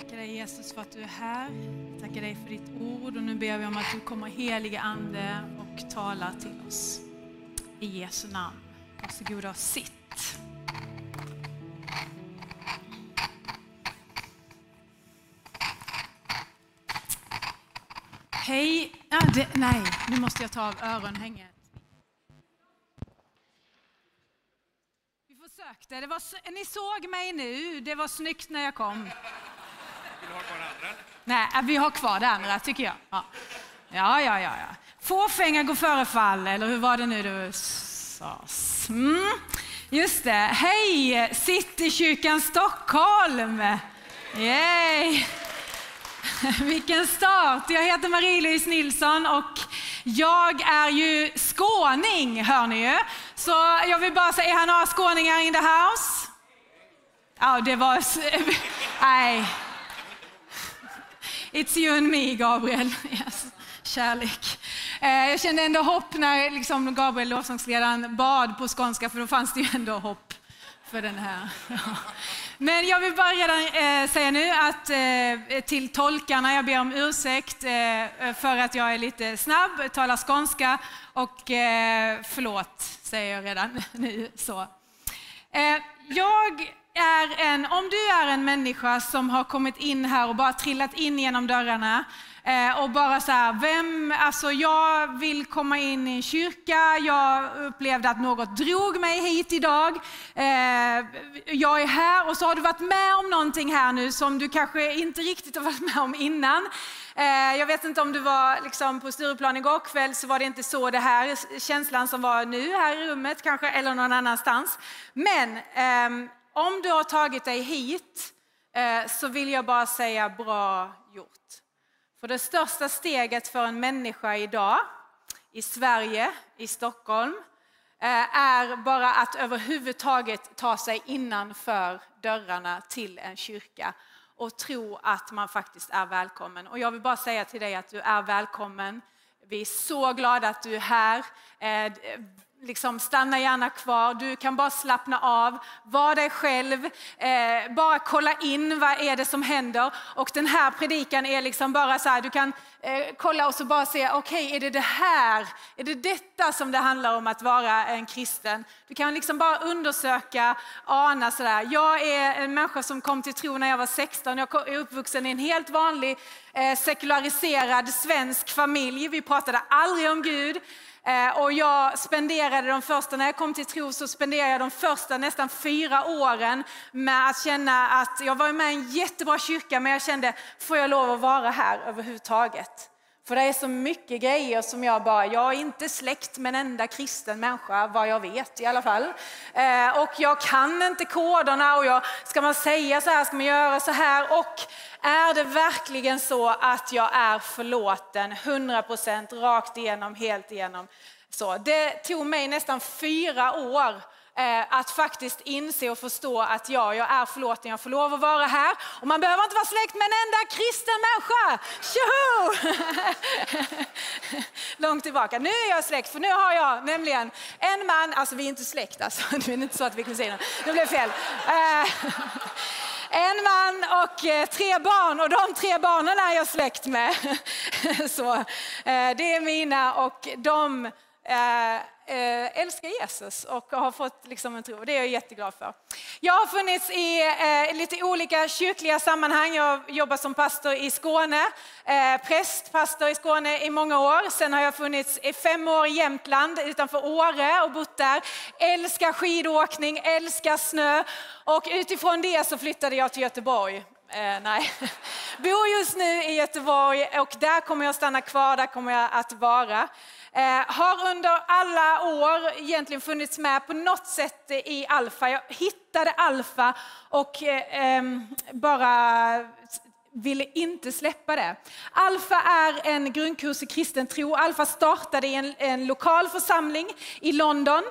tackar dig Jesus för att du är här. Jag tackar dig för ditt ord och nu ber vi om att du kommer helige Ande och talar till oss. I Jesu namn. Varsågoda och sitt. Hej. Ah, det, nej, nu måste jag ta av öronhänget. Vi försökte. Det var, ni såg mig nu. Det var snyggt när jag kom. Vill du ha kvar andra? Nej, äh, vi har kvar det andra tycker jag. Ja, ja, ja. ja, ja. Fåfänga går före fall, eller hur var det nu du sa? Mm. Just det. Hej, Citykyrkan Stockholm! Yay! Vilken start! Jag heter Marie-Louise Nilsson och jag är ju skåning, hör ni ju. Så jag vill bara säga, är här några skåningar in the house? Ja, det var... Nej. It's you and me, Gabriel. Yes. Kärlek. Eh, jag kände ändå hopp när liksom Gabriel, lovsångsledaren, bad på skånska, för då fanns det ju ändå hopp för den här. Men jag vill bara redan eh, säga nu att eh, till tolkarna, jag ber om ursäkt eh, för att jag är lite snabb, talar skånska och eh, förlåt säger jag redan nu. Så. Eh, jag är en, om du är en människa som har kommit in här och bara trillat in genom dörrarna eh, och bara så här, vem, alltså jag vill komma in i en kyrka, jag upplevde att något drog mig hit idag, eh, jag är här och så har du varit med om någonting här nu som du kanske inte riktigt har varit med om innan. Eh, jag vet inte om du var liksom på Stureplan igår kväll så var det inte så det här känslan som var nu här i rummet kanske eller någon annanstans. Men ehm, om du har tagit dig hit eh, så vill jag bara säga bra gjort. För det största steget för en människa idag i Sverige, i Stockholm, eh, är bara att överhuvudtaget ta sig innanför dörrarna till en kyrka och tro att man faktiskt är välkommen. Och jag vill bara säga till dig att du är välkommen. Vi är så glada att du är här. Eh, Liksom stanna gärna kvar. Du kan bara slappna av, var dig själv, eh, bara kolla in vad är det som händer. Och den här predikan är liksom bara så här, du kan eh, kolla och så bara se, okej, är det det här, är det detta som det handlar om att vara en kristen? Du kan liksom bara undersöka, ana sådär. Jag är en människa som kom till tro när jag var 16, jag är uppvuxen i en helt vanlig eh, sekulariserad svensk familj. Vi pratade aldrig om Gud. Eh, och jag spenderade de första, när jag kom till tro så spenderade jag de första nästan fyra åren med att känna att jag var med i en jättebra kyrka men jag kände, får jag lov att vara här överhuvudtaget? För det är så mycket grejer som jag bara, jag är inte släkt med en enda kristen människa, vad jag vet i alla fall. Eh, och jag kan inte koderna och jag, ska man säga så här, ska man göra så här? Och är det verkligen så att jag är förlåten 100% rakt igenom, helt igenom? Så det tog mig nästan fyra år Eh, att faktiskt inse och förstå att ja, jag är förlåten, jag får lov att vara här. Och man behöver inte vara släkt med en enda kristen människa. Tjoho! Långt tillbaka. Nu är jag släkt, för nu har jag nämligen en man, alltså vi är inte släkt alltså, det är inte så att vi är kusiner, det blev fel. Eh, en man och eh, tre barn och de tre barnen är jag släkt med. Så, det är mina och de Eh, älskar Jesus och har fått liksom en tro. Det är jag jätteglad för. Jag har funnits i eh, lite olika kyrkliga sammanhang. Jag jobbar som pastor i Skåne, eh, präst, pastor i Skåne i många år. Sen har jag funnits i fem år i Jämtland utanför Åre och bott där. Älskar skidåkning, älskar snö och utifrån det så flyttade jag till Göteborg. Eh, nej. Bor just nu i Göteborg och där kommer jag stanna kvar, där kommer jag att vara. Eh, har under alla år egentligen funnits med på något sätt i Alfa. Jag hittade Alfa och eh, ehm, bara ville inte släppa det. Alfa är en grundkurs i kristen tro. Alfa startade i en, en lokal församling i London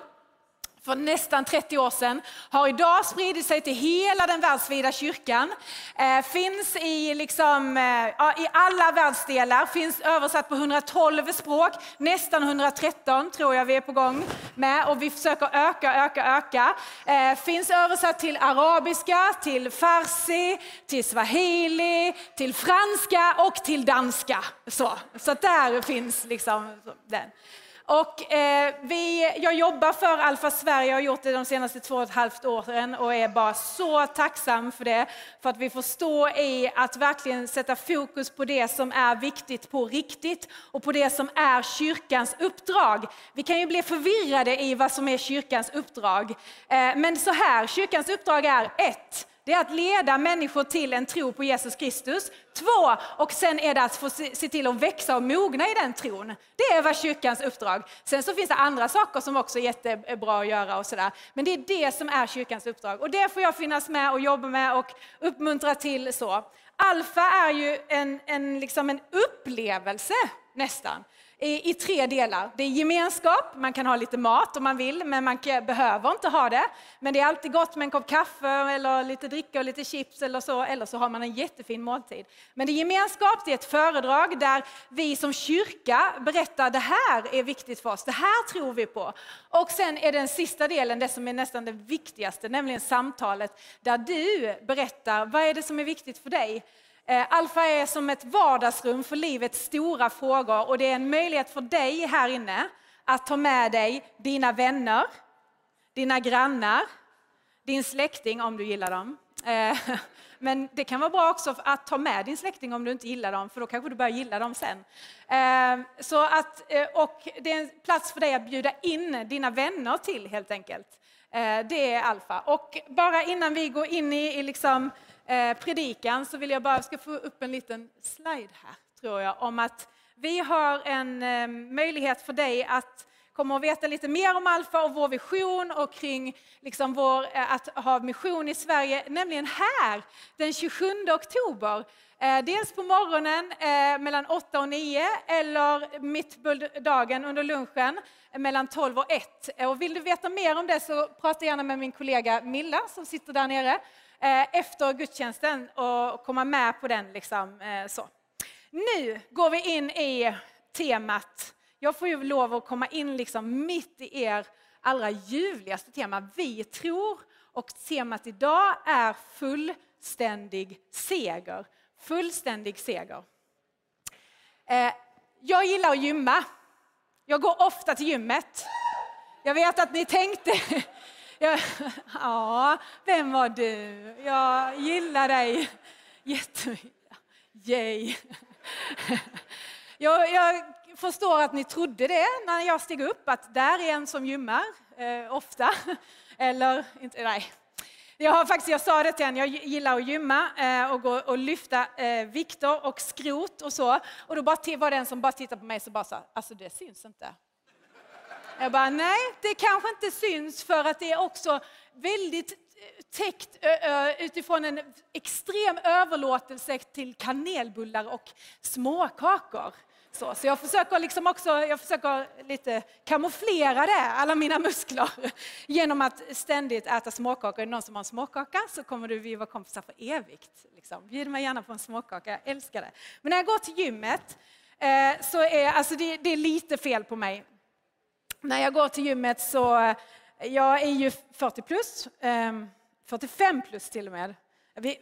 för nästan 30 år sedan har idag spridit sig till hela den världsvida kyrkan. Eh, finns i, liksom, eh, i alla världsdelar, finns översatt på 112 språk, nästan 113 tror jag vi är på gång med och vi försöker öka, öka, öka. Eh, finns översatt till arabiska, till farsi, till swahili, till franska och till danska. Så, så där finns liksom den. Och, eh, vi, jag jobbar för Alfa Sverige, jag har gjort det de senaste två och ett halvt åren och är bara så tacksam för det. För att vi får stå i att verkligen sätta fokus på det som är viktigt på riktigt och på det som är kyrkans uppdrag. Vi kan ju bli förvirrade i vad som är kyrkans uppdrag. Eh, men så här, kyrkans uppdrag är ett, det är att leda människor till en tro på Jesus Kristus. Två, och sen är det att få se till att växa och mogna i den tron. Det är vad kyrkans uppdrag. Sen så finns det andra saker som också är jättebra att göra och sådär. Men det är det som är kyrkans uppdrag. Och det får jag finnas med och jobba med och uppmuntra till så. Alfa är ju en, en, liksom en upplevelse nästan i, i tre delar. Det är gemenskap, man kan ha lite mat om man vill, men man behöver inte ha det. Men det är alltid gott med en kopp kaffe eller lite dricka och lite chips eller så, eller så har man en jättefin måltid. Men det är gemenskap, det är ett föredrag där vi som kyrka berättar det här är viktigt för oss, det här tror vi på. Och sen är den sista delen, det som är nästan det viktigaste, nämligen samtalet där du berättar vad är det som är viktigt för dig. Eh, Alfa är som ett vardagsrum för livets stora frågor och det är en möjlighet för dig här inne att ta med dig dina vänner, dina grannar, din släkting om du gillar dem. Eh, men det kan vara bra också att ta med din släkting om du inte gillar dem, för då kanske du börjar gilla dem sen. Eh, så att, och det är en plats för dig att bjuda in dina vänner till helt enkelt. Det är Alfa. Och bara innan vi går in i, i liksom Eh, predikan så vill jag bara ska få upp en liten slide här, tror jag, om att vi har en eh, möjlighet för dig att komma och veta lite mer om Alfa och vår vision och kring liksom vår, eh, att ha mission i Sverige, nämligen här den 27 oktober. Dels på morgonen mellan 8 och 9 eller mitt på dagen under lunchen mellan 12 och 1. Och vill du veta mer om det så prata gärna med min kollega Milla som sitter där nere. Eh, efter gudstjänsten och komma med på den. Liksom, eh, så. Nu går vi in i temat. Jag får ju lov att komma in liksom mitt i er allra ljuvligaste tema. Vi tror och temat idag är fullständig seger. Fullständig seger. Eh, jag gillar att gymma. Jag går ofta till gymmet. Jag vet att ni tänkte jag, ja, vem var du? Jag gillar dig jättemycket. Yay! Jag, jag, förstår att ni trodde det när jag steg upp, att där är en som gymmar, eh, ofta. Eller, inte, nej. Jag, har faktiskt, jag sa det till henne, jag gillar att gymma eh, och, gå, och lyfta eh, vikter och skrot och så. Och då bara, var det en som bara tittade på mig och bara sa, alltså det syns inte. Jag bara, nej, det kanske inte syns för att det är också väldigt eh, täckt utifrån en extrem överlåtelse till kanelbullar och småkakor. Så, så jag försöker liksom också, jag försöker lite kamouflera det, alla mina muskler, genom att ständigt äta småkakor. Är det någon som har en småkaka så kommer du vi vara kompisar för evigt. Liksom. Bjud mig gärna på en småkaka, jag älskar det. Men när jag går till gymmet eh, så är alltså det, det är lite fel på mig när jag går till gymmet så, eh, jag är ju 40 plus, ehm, 45 plus till och med.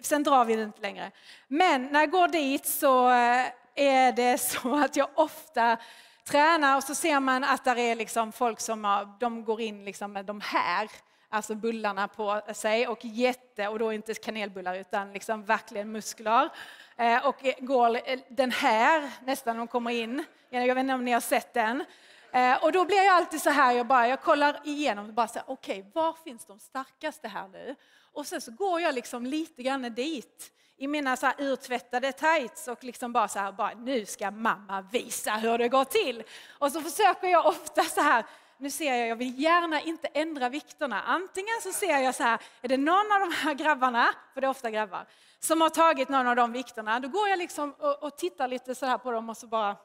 Sen drar vi det inte längre. Men när jag går dit så eh, är det så att jag ofta tränar och så ser man att det är liksom folk som har, de går in liksom med de här, alltså bullarna på sig och jätte, och då inte kanelbullar utan liksom verkligen muskler. Eh, och går den här nästan, de kommer in, jag vet inte om ni har sett den, Eh, och då blir jag alltid så här, jag, bara, jag kollar igenom, bara så okej, okay, var finns de starkaste här nu? Och sen så går jag liksom lite grann dit i mina så här urtvättade tights och liksom bara så här, bara, nu ska mamma visa hur det går till. Och så försöker jag ofta så här, nu ser jag, jag vill gärna inte ändra vikterna. Antingen så ser jag så här, är det någon av de här grabbarna, för det är ofta grabbar, som har tagit någon av de vikterna, då går jag liksom och, och tittar lite så här på dem och så bara,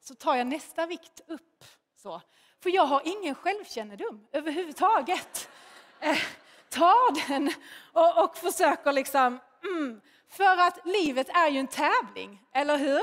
så tar jag nästa vikt upp. Så. för jag har ingen självkännedom överhuvudtaget. Eh, tar den och, och försöker liksom, mm, för att livet är ju en tävling, eller hur?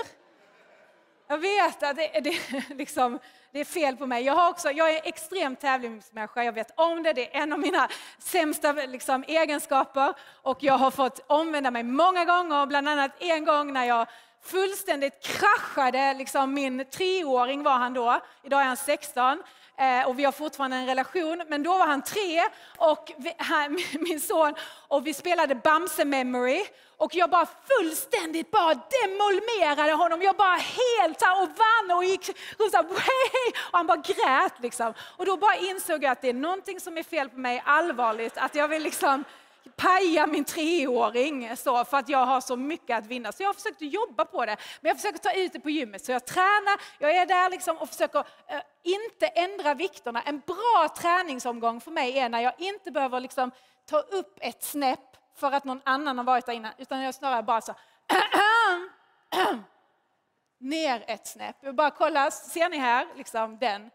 Jag vet att det, det, liksom, det är fel på mig. Jag, har också, jag är extrem tävlingsmänniska, jag vet om det. Det är en av mina sämsta liksom, egenskaper. Och jag har fått omvända mig många gånger, bland annat en gång när jag fullständigt kraschade. Liksom, min treåring var han då, idag är han 16. Eh, och vi har fortfarande en relation, men då var han tre och vi, han, min son och vi spelade Bamse Memory och jag bara fullständigt bara demolmerade honom. Jag bara helt och vann och gick och så och han bara grät liksom. Och då bara insåg jag att det är någonting som är fel på mig allvarligt, att jag vill liksom paja min treåring så, för att jag har så mycket att vinna. Så jag har försökt jobba på det, men jag försöker ta ut det på gymmet. Så jag tränar, jag är där liksom och försöker eh, inte ändra vikterna. En bra träningsomgång för mig är när jag inte behöver liksom ta upp ett snäpp för att någon annan har varit där innan, utan jag snarare bara så ner ett snäpp. Jag bara kolla, ser ni här, liksom den.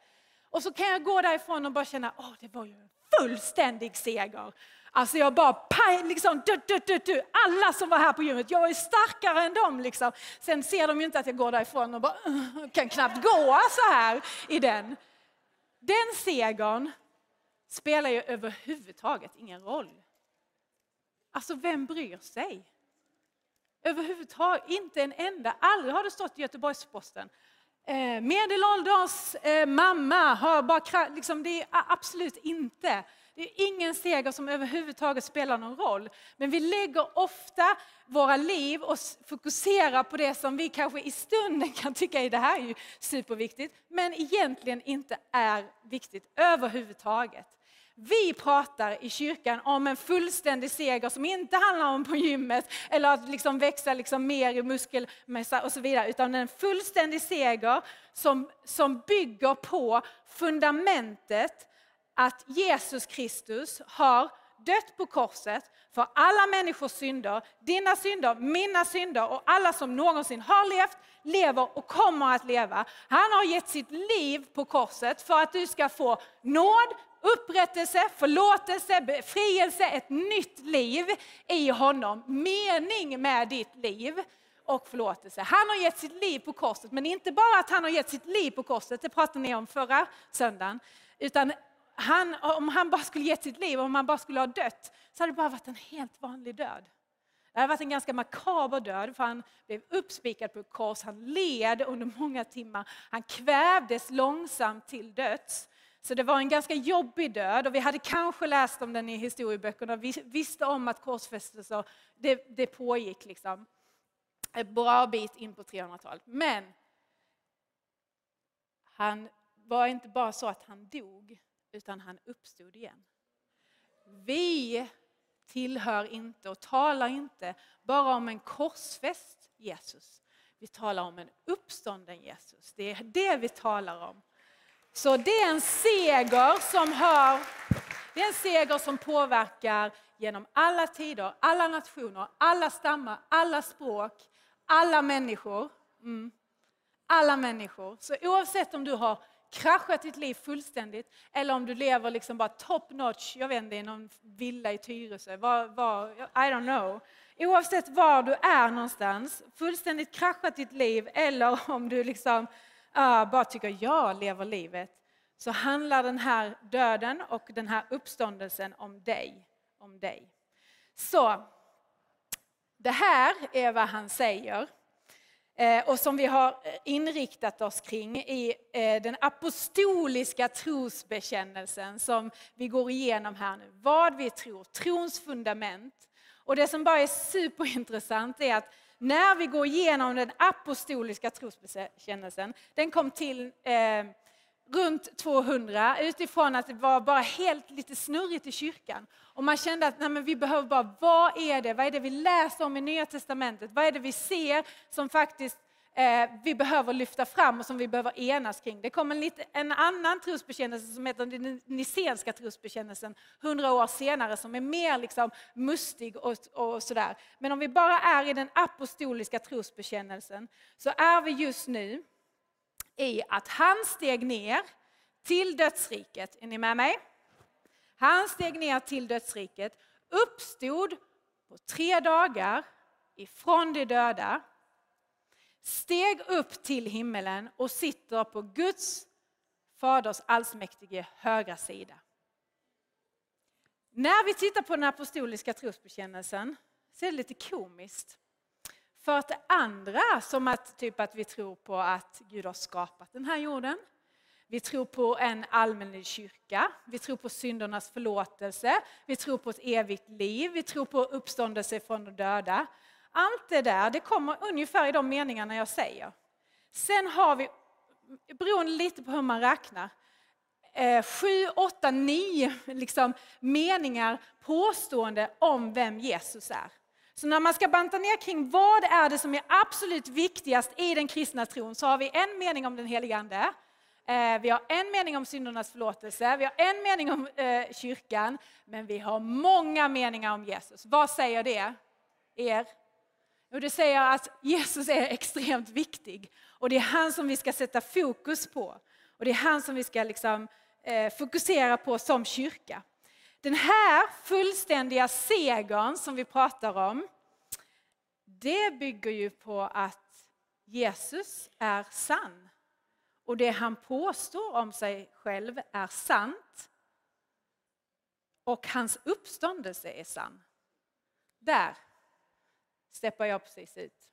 Och så kan jag gå därifrån och bara känna, åh det var ju en fullständig seger. Alltså jag bara, paj, liksom, du, du, du, du. alla som var här på gymmet, jag är starkare än dem. Liksom. Sen ser de ju inte att jag går därifrån och bara, kan knappt gå så här i den. Den segern spelar ju överhuvudtaget ingen roll. Alltså vem bryr sig? Överhuvudtaget inte en enda. Aldrig har det stått i Göteborgs-Posten. Eh, medelålders eh, mamma har bara, liksom, det är absolut inte. Det är ingen seger som överhuvudtaget spelar någon roll. Men vi lägger ofta våra liv och fokuserar på det som vi kanske i stunden kan tycka är det här är ju superviktigt, men egentligen inte är viktigt överhuvudtaget. Vi pratar i kyrkan om en fullständig seger som inte handlar om på gymmet eller att liksom växa liksom mer i muskelmassa och så vidare, utan en fullständig seger som, som bygger på fundamentet att Jesus Kristus har dött på korset för alla människors synder, dina synder, mina synder och alla som någonsin har levt, lever och kommer att leva. Han har gett sitt liv på korset för att du ska få nåd, upprättelse, förlåtelse, befrielse, ett nytt liv i honom. Mening med ditt liv och förlåtelse. Han har gett sitt liv på korset, men inte bara att han har gett sitt liv på korset, det pratade ni om förra söndagen, utan han, om han bara skulle gett sitt liv, om han bara skulle ha dött, så hade det bara varit en helt vanlig död. Det hade varit en ganska makaber död, för han blev uppspikad på ett kors, han led under många timmar, han kvävdes långsamt till döds. Så det var en ganska jobbig död och vi hade kanske läst om den i historieböckerna, vi visste om att korsfästelser, det, det pågick liksom en bra bit in på 300-talet. Men han var inte bara så att han dog, utan han uppstod igen. Vi tillhör inte och talar inte bara om en korsfäst Jesus. Vi talar om en uppstånden Jesus. Det är det vi talar om. Så det är en seger som hör, det är en seger som påverkar genom alla tider, alla nationer, alla stammar, alla språk, alla människor. Mm. Alla människor. Så oavsett om du har kraschat ditt liv fullständigt eller om du lever liksom bara top notch, jag vet inte, i någon villa i Tyresö, var, var, I don't know. Oavsett var du är någonstans, fullständigt kraschat ditt liv eller om du liksom uh, bara tycker jag lever livet, så handlar den här döden och den här uppståndelsen om dig. Om dig. Så, det här är vad han säger. Eh, och som vi har eh, inriktat oss kring i eh, den apostoliska trosbekännelsen som vi går igenom här nu. Vad vi tror, trons fundament. Och det som bara är superintressant är att när vi går igenom den apostoliska trosbekännelsen, den kom till eh, runt 200 utifrån att det var bara helt lite snurrigt i kyrkan. Och man kände att nej, men vi behöver bara, vad är det? Vad är det vi läser om i Nya Testamentet? Vad är det vi ser som faktiskt eh, vi behöver lyfta fram och som vi behöver enas kring? Det kom en, lite, en annan trosbekännelse som heter den Nicenska trosbekännelsen hundra år senare som är mer liksom mustig och, och sådär. Men om vi bara är i den apostoliska trosbekännelsen så är vi just nu i att han steg ner till dödsriket. Är ni med mig? Han steg ner till dödsriket, uppstod på tre dagar ifrån de döda, steg upp till himmelen och sitter på Guds faders allsmäktige högra sida. När vi tittar på den apostoliska trosbekännelsen så är det lite komiskt. För att det andra, som att, typ att vi tror på att Gud har skapat den här jorden, vi tror på en allmänlig kyrka, vi tror på syndernas förlåtelse, vi tror på ett evigt liv, vi tror på uppståndelse från de döda. Allt det där, det kommer ungefär i de meningarna jag säger. Sen har vi, beroende lite på hur man räknar, eh, sju, åtta, nio liksom, meningar, påstående om vem Jesus är. Så när man ska banta ner kring vad är det som är absolut viktigast i den kristna tron så har vi en mening om den helige Ande. Eh, vi har en mening om syndernas förlåtelse, vi har en mening om eh, kyrkan, men vi har många meningar om Jesus. Vad säger det er? Jo, det säger att Jesus är extremt viktig och det är han som vi ska sätta fokus på. Och det är han som vi ska liksom, eh, fokusera på som kyrka. Den här fullständiga segern som vi pratar om, det bygger ju på att Jesus är sann. Och det han påstår om sig själv är sant. Och hans uppståndelse är sann. Där steppar jag precis ut.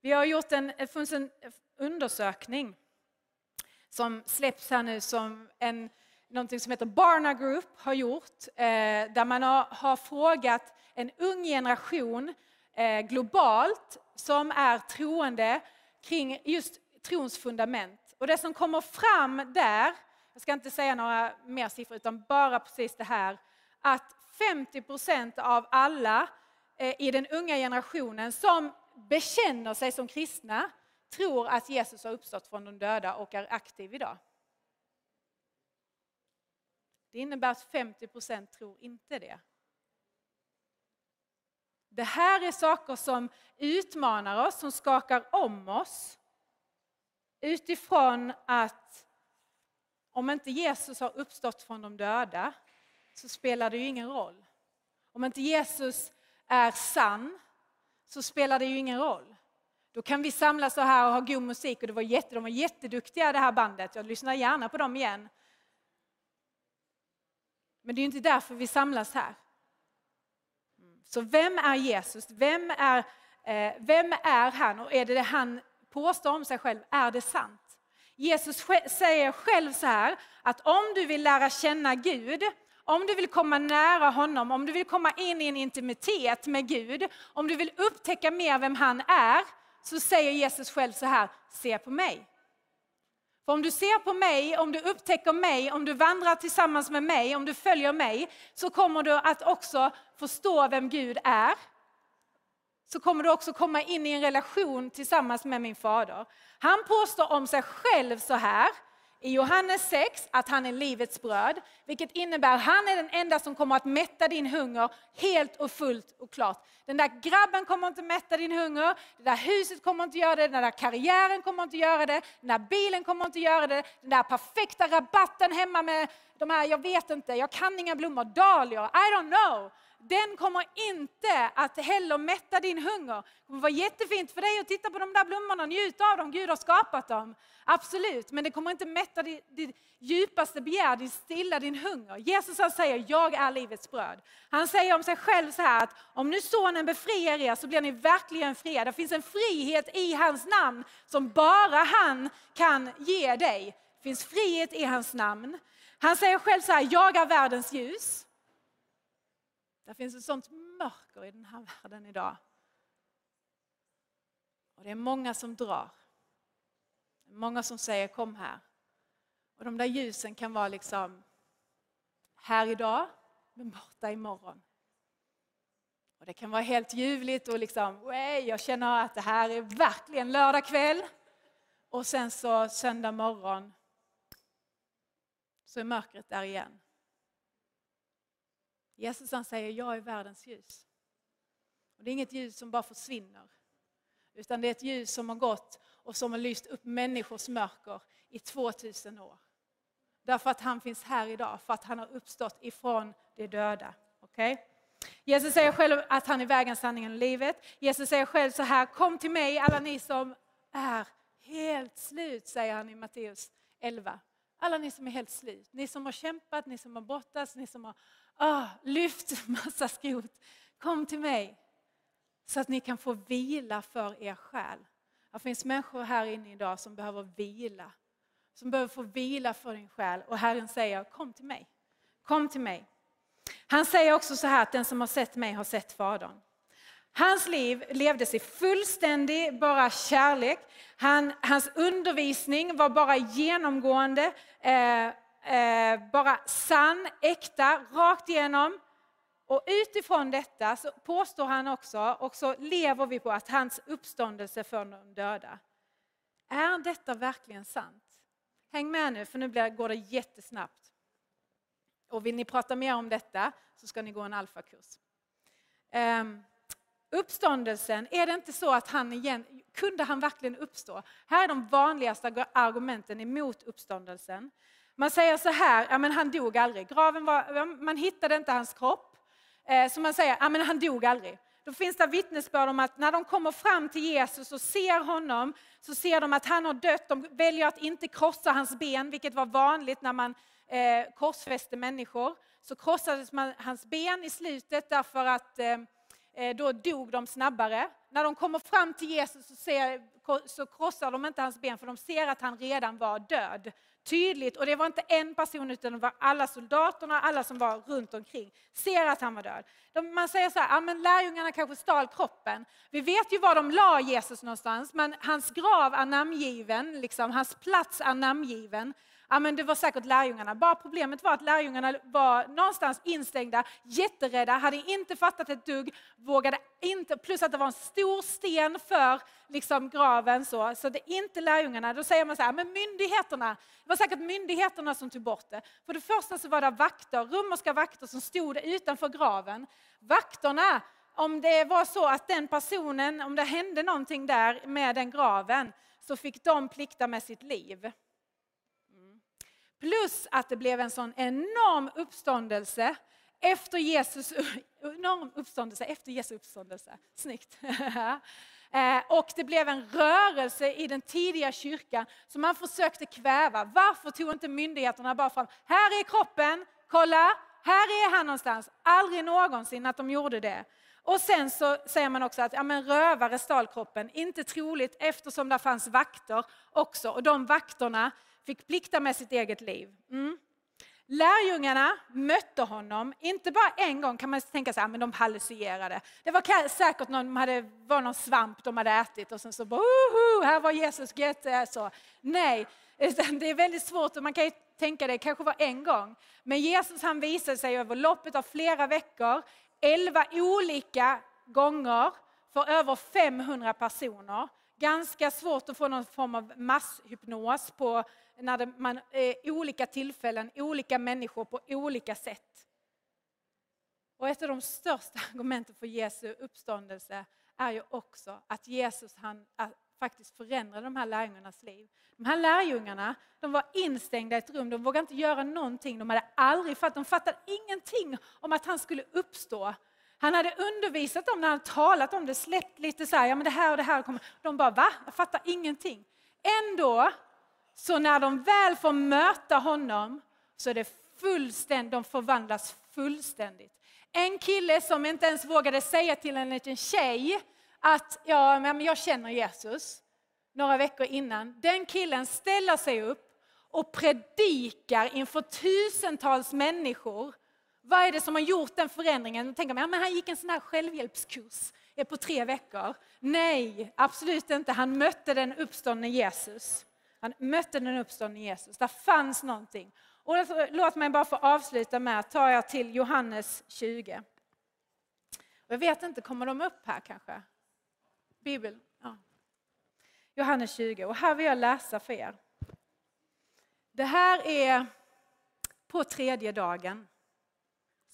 Vi har gjort en, en undersökning som släpps här nu som en någonting som heter Barna Group har gjort, eh, där man har, har frågat en ung generation eh, globalt som är troende kring just trons fundament. Och det som kommer fram där, jag ska inte säga några mer siffror utan bara precis det här, att 50 procent av alla eh, i den unga generationen som bekänner sig som kristna tror att Jesus har uppstått från de döda och är aktiv idag. Det innebär att 50 procent tror inte det. Det här är saker som utmanar oss, som skakar om oss. Utifrån att om inte Jesus har uppstått från de döda så spelar det ju ingen roll. Om inte Jesus är sann så spelar det ju ingen roll. Då kan vi samlas så här och ha god musik och det var jätte, de var jätteduktiga det här bandet. Jag lyssnar gärna på dem igen. Men det är inte därför vi samlas här. Så vem är Jesus? Vem är, eh, vem är han? Och är det det han påstår om sig själv? Är det sant? Jesus säger själv så här att om du vill lära känna Gud, om du vill komma nära honom, om du vill komma in i en intimitet med Gud, om du vill upptäcka mer vem han är, så säger Jesus själv så här, se på mig. För om du ser på mig, om du upptäcker mig, om du vandrar tillsammans med mig, om du följer mig, så kommer du att också förstå vem Gud är. Så kommer du också komma in i en relation tillsammans med min fader. Han påstår om sig själv så här, i Johannes 6 att han är livets bröd, vilket innebär att han är den enda som kommer att mätta din hunger helt och fullt och klart. Den där grabben kommer inte mätta din hunger, det där huset kommer inte göra det, den där karriären kommer inte göra det, den där bilen kommer inte göra det, den där perfekta rabatten hemma med de här, jag vet inte, jag kan inga blommor, dahlior, I don't know den kommer inte att heller mätta din hunger. Det kommer vara jättefint för dig att titta på de där blommorna, njuta av dem, Gud har skapat dem. Absolut, men det kommer inte mätta ditt, ditt djupaste begär, din stilla din hunger. Jesus han säger, jag är livets bröd. Han säger om sig själv så här att om nu sonen befriar er så blir ni verkligen fria. Det finns en frihet i hans namn som bara han kan ge dig. Det finns frihet i hans namn. Han säger själv så här, jag är världens ljus. Det finns ett sånt mörker i den här världen idag. Och det är många som drar. Många som säger kom här. Och de där ljusen kan vara liksom här idag, men borta imorgon. Och det kan vara helt ljuvligt och liksom, jag känner att det här är verkligen lördag kväll. Och sen så söndag morgon så är mörkret där igen. Jesus han säger, jag är världens ljus. Och det är inget ljus som bara försvinner. Utan det är ett ljus som har gått och som har lyst upp människors mörker i 2000 år. Därför att han finns här idag, för att han har uppstått ifrån de döda. Okay? Jesus säger själv att han är vägen, sanningen och livet. Jesus säger själv så här, kom till mig alla ni som är helt slut, säger han i Matteus 11. Alla ni som är helt slut, ni som har kämpat, ni som har brottats, ni som har Ah, lyft massa skrot. Kom till mig så att ni kan få vila för er själ. Det finns människor här inne idag som behöver vila. Som behöver få vila för din själ. Och Herren säger, kom till mig. Kom till mig. Han säger också så här att den som har sett mig har sett Fadern. Hans liv levdes i fullständig bara kärlek. Han, hans undervisning var bara genomgående, eh, eh, bara sann, äkta, rakt igenom. Och utifrån detta så påstår han också, och så lever vi på att hans uppståndelse för de döda. Är detta verkligen sant? Häng med nu, för nu går det jättesnabbt. Och vill ni prata mer om detta så ska ni gå en alfakurs. Um, uppståndelsen, är det inte så att han igen, kunde han verkligen uppstå? Här är de vanligaste argumenten emot uppståndelsen. Man säger så här, ja men han dog aldrig. Graven var, man hittade inte hans kropp. Eh, så man säger, ja men han dog aldrig. Då finns det vittnesbörd om att när de kommer fram till Jesus och ser honom så ser de att han har dött. De väljer att inte krossa hans ben, vilket var vanligt när man eh, korsfäste människor. Så krossades man hans ben i slutet därför att eh, då dog de snabbare. När de kommer fram till Jesus så, ser, så krossar de inte hans ben för de ser att han redan var död tydligt, och det var inte en person utan det var alla soldaterna, alla som var runt omkring, ser att han var död. De, man säger så här, ja, men lärjungarna kanske stal kroppen. Vi vet ju var de la Jesus någonstans, men hans grav är namngiven, liksom, hans plats är namngiven. Ja, men det var säkert lärjungarna. Bara problemet var att lärjungarna var någonstans instängda, jätterädda, hade inte fattat ett dugg, vågade inte, plus att det var en stor sten för liksom, graven. Så, så det är inte lärjungarna. Då säger man så här, men myndigheterna, det var säkert myndigheterna som tog bort det. För det första så var det vakter, romerska vakter som stod utanför graven. Vakterna, om det var så att den personen, om det hände någonting där med den graven, så fick de plikta med sitt liv. Plus att det blev en sån enorm uppståndelse efter Jesus, enorm uppståndelse efter Jesu uppståndelse. Snyggt! Eh, och det blev en rörelse i den tidiga kyrkan som man försökte kväva. Varför tog inte myndigheterna bara fram, här är kroppen, kolla, här är han någonstans. Aldrig någonsin att de gjorde det. Och sen så säger man också att ja, men rövare stal kroppen. Inte troligt eftersom det fanns vakter också. Och de vakterna fick plikta med sitt eget liv. Mm. Lärjungarna mötte honom, inte bara en gång kan man tänka sig, ah, men de hallucinerade. Det var säkert någon, de hade, var någon svamp de hade ätit och sen så bara, här var Jesus, gött! så. Nej, det är väldigt svårt och man kan ju tänka det kanske var en gång. Men Jesus han visade sig över loppet av flera veckor, elva olika gånger för över 500 personer. Ganska svårt att få någon form av masshypnos på när det, man eh, olika tillfällen, olika människor på olika sätt. Och ett av de största argumenten för Jesu uppståndelse är ju också att Jesus han, faktiskt förändrade de här lärjungarnas liv. De här lärjungarna de var instängda i ett rum, de vågade inte göra någonting. De hade aldrig fattat, de fattade ingenting om att han skulle uppstå. Han hade undervisat dem när han talat om det, släppt lite så här, ja men det här och det här kommer. De bara, va? Jag fattar ingenting. Ändå så när de väl får möta honom så är det fullständigt, de förvandlas fullständigt. En kille som inte ens vågade säga till en liten tjej att ja, men jag känner Jesus några veckor innan. Den killen ställer sig upp och predikar inför tusentals människor. Vad är det som har gjort den förändringen? Tänker man, ja, men han gick en sån här självhjälpskurs på tre veckor. Nej, absolut inte. Han mötte den uppståndne Jesus. Han mötte den uppståndne Jesus. Där fanns någonting. Och låt mig bara få avsluta med att ta er till Johannes 20. Jag vet inte, kommer de upp här kanske? Bibeln? Ja. Johannes 20. Och här vill jag läsa för er. Det här är på tredje dagen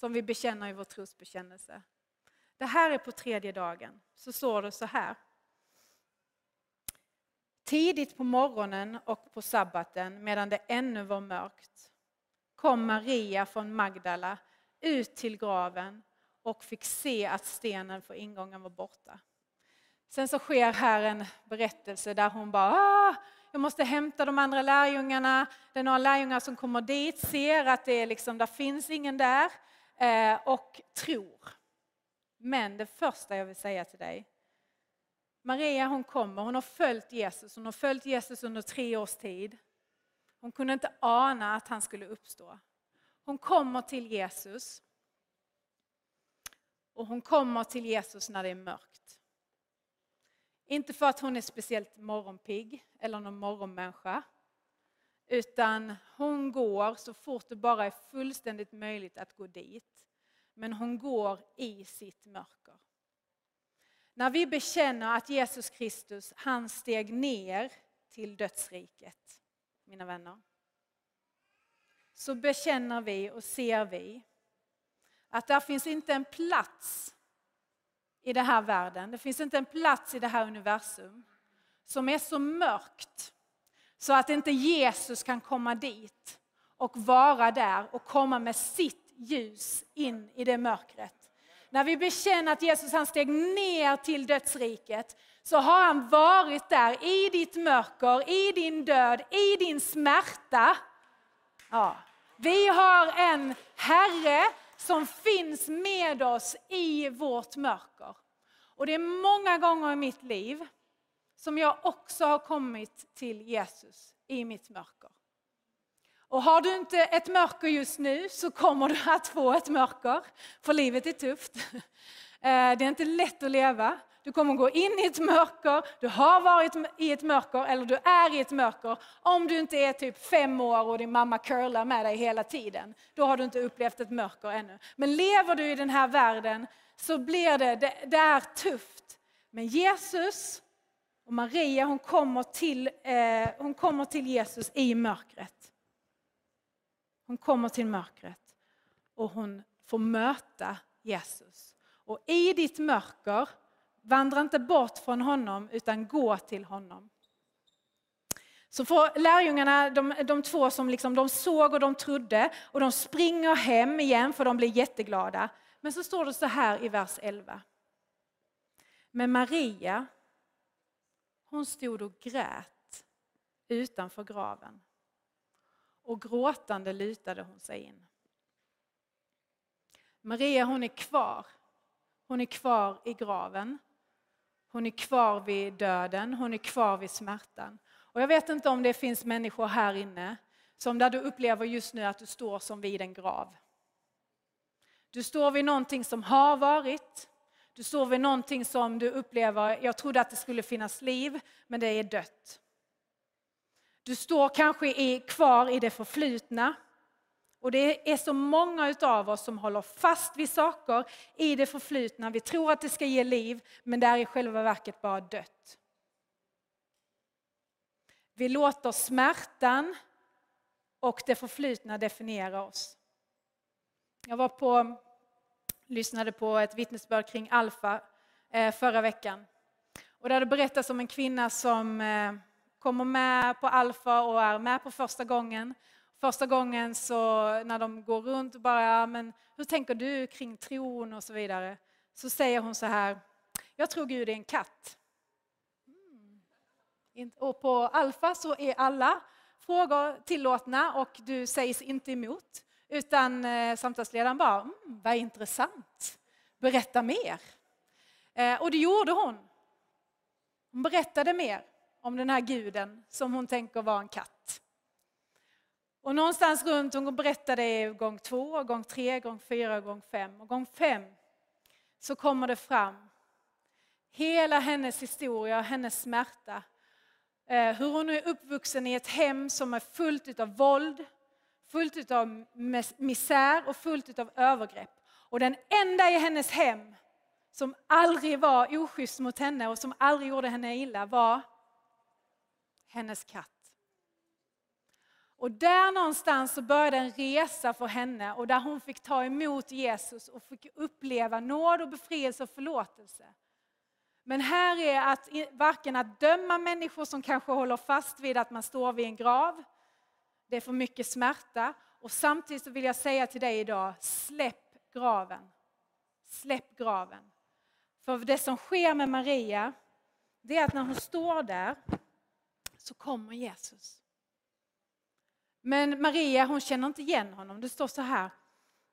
som vi bekänner i vår trosbekännelse. Det här är på tredje dagen. Så står det så här. Tidigt på morgonen och på sabbaten medan det ännu var mörkt kom Maria från Magdala ut till graven och fick se att stenen för ingången var borta. Sen så sker här en berättelse där hon bara ah, jag måste hämta de andra lärjungarna. Det är några lärjungar som kommer dit, ser att det är liksom, där finns ingen där Eh, och tror. Men det första jag vill säga till dig, Maria hon kommer, hon har följt Jesus, hon har följt Jesus under tre års tid. Hon kunde inte ana att han skulle uppstå. Hon kommer till Jesus. Och hon kommer till Jesus när det är mörkt. Inte för att hon är speciellt morgonpigg eller någon morgonmänniska. Utan hon går så fort det bara är fullständigt möjligt att gå dit. Men hon går i sitt mörker. När vi bekänner att Jesus Kristus, han steg ner till dödsriket, mina vänner. Så bekänner vi och ser vi att där finns inte en plats i den här världen, det finns inte en plats i det här universum som är så mörkt så att inte Jesus kan komma dit och vara där och komma med sitt ljus in i det mörkret. När vi bekänner att Jesus han steg ner till dödsriket så har han varit där i ditt mörker, i din död, i din smärta. Ja. Vi har en Herre som finns med oss i vårt mörker. Och det är många gånger i mitt liv som jag också har kommit till Jesus i mitt mörker. Och har du inte ett mörker just nu så kommer du att få ett mörker, för livet är tufft. Eh, det är inte lätt att leva. Du kommer gå in i ett mörker, du har varit i ett mörker eller du är i ett mörker. Om du inte är typ fem år och din mamma curlar med dig hela tiden, då har du inte upplevt ett mörker ännu. Men lever du i den här världen så blir det, det, det är tufft. Men Jesus och Maria hon kommer, till, eh, hon kommer till Jesus i mörkret. Hon kommer till mörkret och hon får möta Jesus. Och i ditt mörker, vandra inte bort från honom utan gå till honom. Så får lärjungarna, de, de två som liksom, de såg och de trodde, och de springer hem igen för de blir jätteglada. Men så står det så här i vers 11. Men Maria, hon stod och grät utanför graven och gråtande lutade hon sig in. Maria hon är kvar. Hon är kvar i graven. Hon är kvar vid döden, hon är kvar vid smärtan. Och jag vet inte om det finns människor här inne som där du upplever just nu att du står som vid en grav. Du står vid någonting som har varit. Du står vid någonting som du upplever, jag trodde att det skulle finnas liv, men det är dött. Du står kanske i, kvar i det förflutna. Och det är så många av oss som håller fast vid saker i det förflutna. Vi tror att det ska ge liv, men det är i själva verket bara dött. Vi låter smärtan och det förflutna definiera oss. Jag var på, lyssnade på ett vittnesbörd kring Alfa eh, förra veckan. Och där det berättas om en kvinna som eh, kommer med på Alfa och är med på första gången. Första gången så när de går runt och bara, men hur tänker du kring tron och så vidare. Så säger hon så här, jag tror Gud är en katt. Mm. Och på Alfa så är alla frågor tillåtna och du sägs inte emot. Utan eh, samtalsledaren bara, mm, vad intressant, berätta mer. Eh, och det gjorde hon. Hon berättade mer om den här guden som hon tänker vara en katt. Och någonstans runt, hon berättade gång två, gång tre, gång fyra, gång fem. Och gång fem så kommer det fram hela hennes historia, hennes smärta. Eh, hur hon är uppvuxen i ett hem som är fullt av våld, fullt av misär och fullt av övergrepp. Och den enda i hennes hem som aldrig var oschysst mot henne och som aldrig gjorde henne illa var hennes katt. Och där någonstans så började en resa för henne och där hon fick ta emot Jesus och fick uppleva nåd och befrielse och förlåtelse. Men här är att varken att döma människor som kanske håller fast vid att man står vid en grav, det är för mycket smärta, Och samtidigt så vill jag säga till dig idag, släpp graven. Släpp graven. För det som sker med Maria, det är att när hon står där så kommer Jesus. Men Maria hon känner inte igen honom. Det står så här.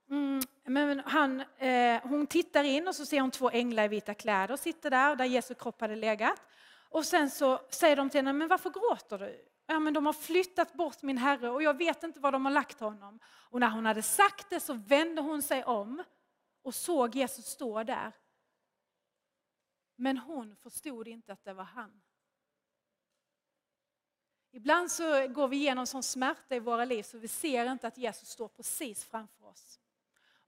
Mm, men han, eh, hon tittar in och så ser hon två änglar i vita kläder sitta där, där Jesu kropp hade legat. Och sen så säger de till henne, men varför gråter du? Ja, men de har flyttat bort min herre och jag vet inte var de har lagt honom. Och när hon hade sagt det så vände hon sig om och såg Jesus stå där. Men hon förstod inte att det var han. Ibland så går vi igenom sån smärta i våra liv så vi ser inte att Jesus står precis framför oss.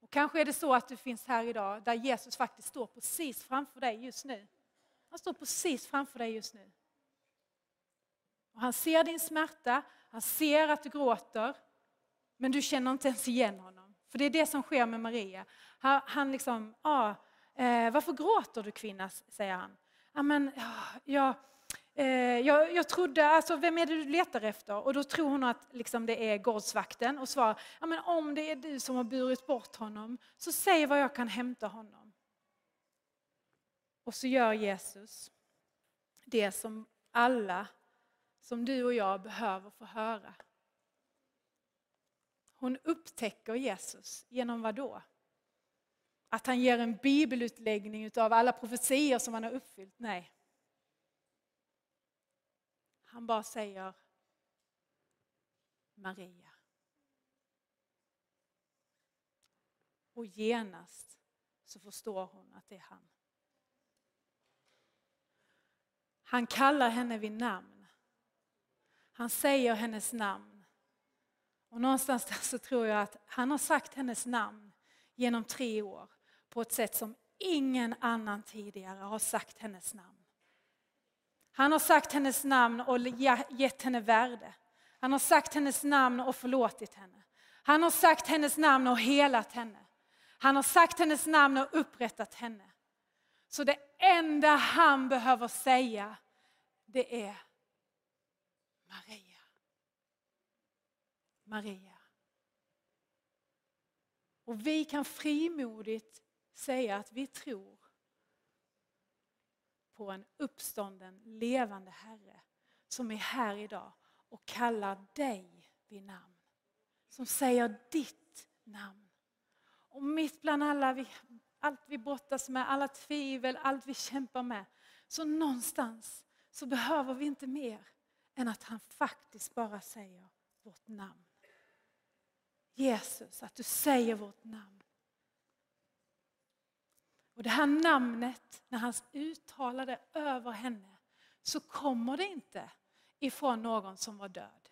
Och kanske är det så att du finns här idag där Jesus faktiskt står precis framför dig just nu. Han står precis framför dig just nu. Och han ser din smärta, han ser att du gråter, men du känner inte ens igen honom. För det är det som sker med Maria. Han, han liksom, ah, eh, varför gråter du kvinna, säger han. Amen, ja, eh, jag, jag trodde, alltså, vem är det du letar efter? Och då tror hon att liksom, det är gårdsvakten och svarar, om det är du som har burit bort honom, så säg var jag kan hämta honom. Och så gör Jesus det som alla som du och jag behöver få höra. Hon upptäcker Jesus genom vad då? Att han ger en bibelutläggning av alla profetier som han har uppfyllt? Nej. Han bara säger Maria. Och genast så förstår hon att det är han. Han kallar henne vid namn. Han säger hennes namn. Och någonstans där så tror jag att han har sagt hennes namn genom tre år på ett sätt som ingen annan tidigare har sagt hennes namn. Han har sagt hennes namn och gett henne värde. Han har sagt hennes namn och förlåtit henne. Han har sagt hennes namn och helat henne. Han har sagt hennes namn och upprättat henne. Så det enda han behöver säga, det är Maria. Maria. Och vi kan frimodigt säga att vi tror på en uppstånden, levande Herre som är här idag och kallar dig vid namn. Som säger ditt namn. Och mitt bland alla vi, allt vi brottas med, alla tvivel, allt vi kämpar med, så någonstans så behöver vi inte mer än att han faktiskt bara säger vårt namn. Jesus, att du säger vårt namn. Och det här namnet, när han uttalade över henne, så kommer det inte ifrån någon som var död.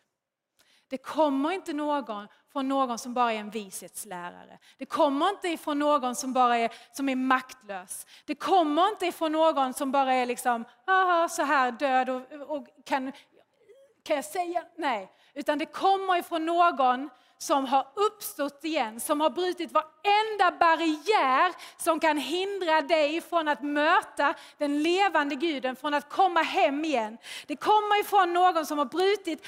Det kommer inte någon från någon som bara är en vishetslärare. Det kommer inte ifrån någon som bara är, som är maktlös. Det kommer inte ifrån någon som bara är liksom, aha, så här död och, och kan, kan jag säga? Nej, utan det kommer ifrån någon som har uppstått igen, som har brutit varenda barriär som kan hindra dig från att möta den levande guden, från att komma hem igen. Det kommer ifrån någon som har brutit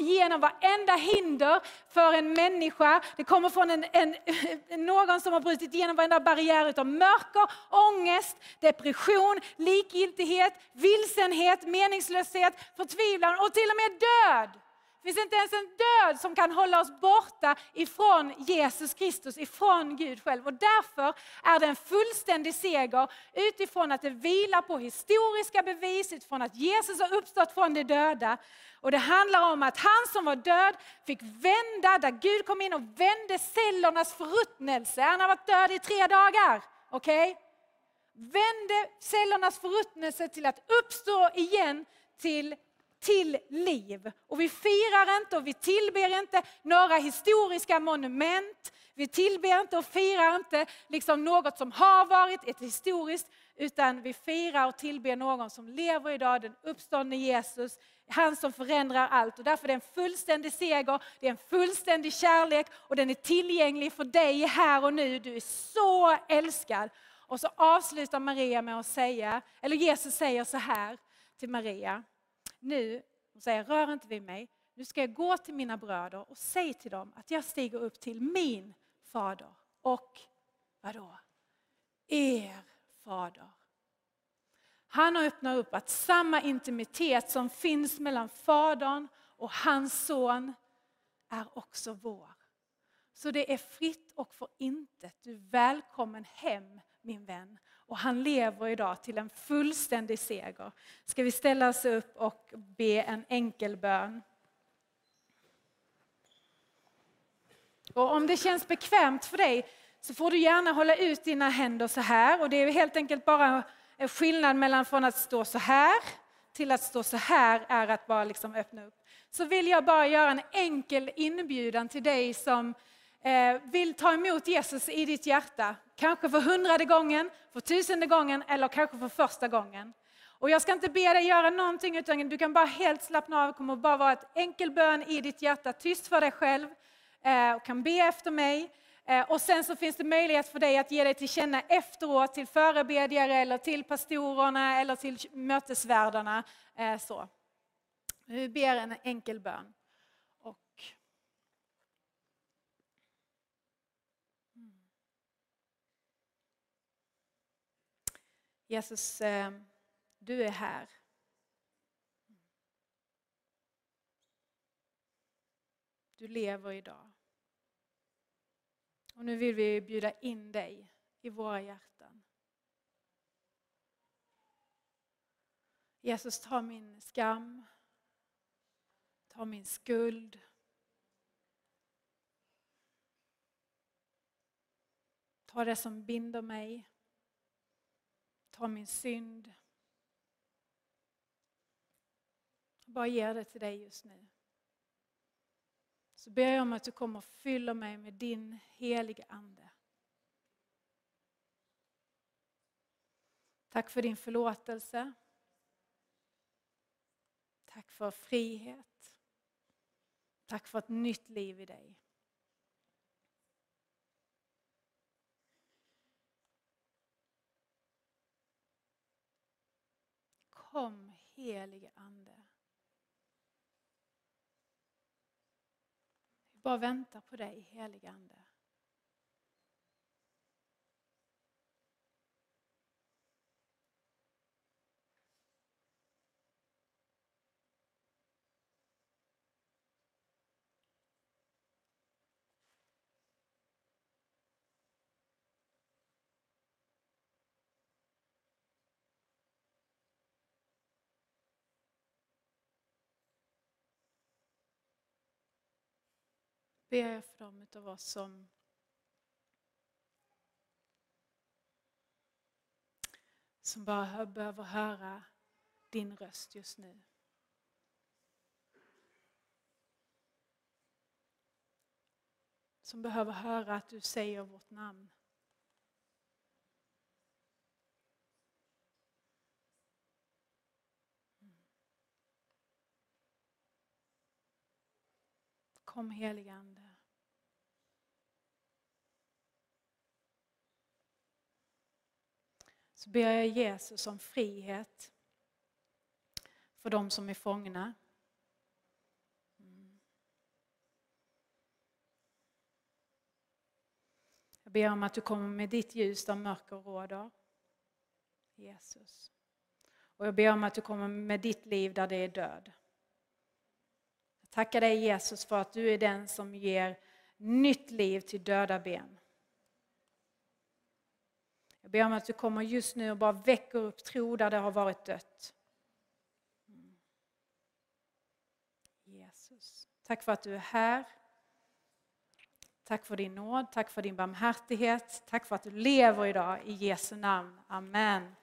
genom varenda hinder för en människa. Det kommer från en, en, någon som har brutit igenom varenda barriär utav mörker, ångest, depression, likgiltighet, vilsenhet, meningslöshet, förtvivlan och till och med död. Det finns inte ens en död som kan hålla oss borta ifrån Jesus Kristus, ifrån Gud själv. Och därför är det en fullständig seger utifrån att det vilar på historiska bevis, utifrån att Jesus har uppstått från de döda. Och det handlar om att han som var död fick vända, där Gud kom in och vände cellernas förruttnelse. Han har varit död i tre dagar. Okej? Okay? Vände cellernas förruttnelse till att uppstå igen till till liv. Och vi firar inte och vi tillber inte några historiska monument. Vi tillber inte och firar inte liksom något som har varit, ett historiskt, utan vi firar och tillber någon som lever idag, den uppståndne Jesus, han som förändrar allt. Och därför är det en fullständig seger, det är en fullständig kärlek och den är tillgänglig för dig här och nu. Du är så älskad. Och så avslutar Maria med att säga, eller Jesus säger så här till Maria nu, hon säger rör inte vid mig, nu ska jag gå till mina bröder och säga till dem att jag stiger upp till min fader och vadå? Er fader. Han har öppnat upp att samma intimitet som finns mellan Fadern och hans son är också vår. Så det är fritt och för intet. Du är välkommen hem min vän. Och han lever idag till en fullständig seger. Ska vi ställa oss upp och be en enkel bön? Och om det känns bekvämt för dig så får du gärna hålla ut dina händer så här. Och det är helt enkelt bara en skillnad mellan från att stå så här till att stå så här är att bara liksom öppna upp. Så vill jag bara göra en enkel inbjudan till dig som Eh, vill ta emot Jesus i ditt hjärta. Kanske för hundrade gången, för tusende gången eller kanske för första gången. Och jag ska inte be dig göra någonting utan du kan bara helt slappna av. Det kommer bara vara ett enkel bön i ditt hjärta, tyst för dig själv. Eh, och kan be efter mig. Eh, och sen så finns det möjlighet för dig att ge dig till känna efteråt till förebedjare eller till pastorerna eller till mötesvärdarna. Så. Vi ber en enkel bön. Och... Jesus, ehm, du är här. Du lever idag. Och nu vill vi bjuda in dig i våra hjärtan. Jesus, ta min skam. Ta min skuld. Ta det som binder mig från min synd. Bara ger det till dig just nu så ber jag om att du kommer och fyller mig med din heliga Ande. Tack för din förlåtelse. Tack för frihet. Tack för ett nytt liv i dig. Kom helige Ande. Vi bara väntar på dig, helige Ande. Ber jag för dem av oss som som bara behöver höra din röst just nu. Som behöver höra att du säger vårt namn. Kom helige Ande. Så ber jag Jesus om frihet för de som är fångna. Jag ber om att du kommer med ditt ljus där mörker råder. Jesus. Och jag ber om att du kommer med ditt liv där det är död Jag tackar dig Jesus för att du är den som ger nytt liv till döda ben. Jag ber om att du kommer just nu och bara väcker upp tro där det har varit dött. Mm. Jesus. Tack för att du är här. Tack för din nåd, tack för din barmhärtighet, tack för att du lever idag i Jesu namn. Amen.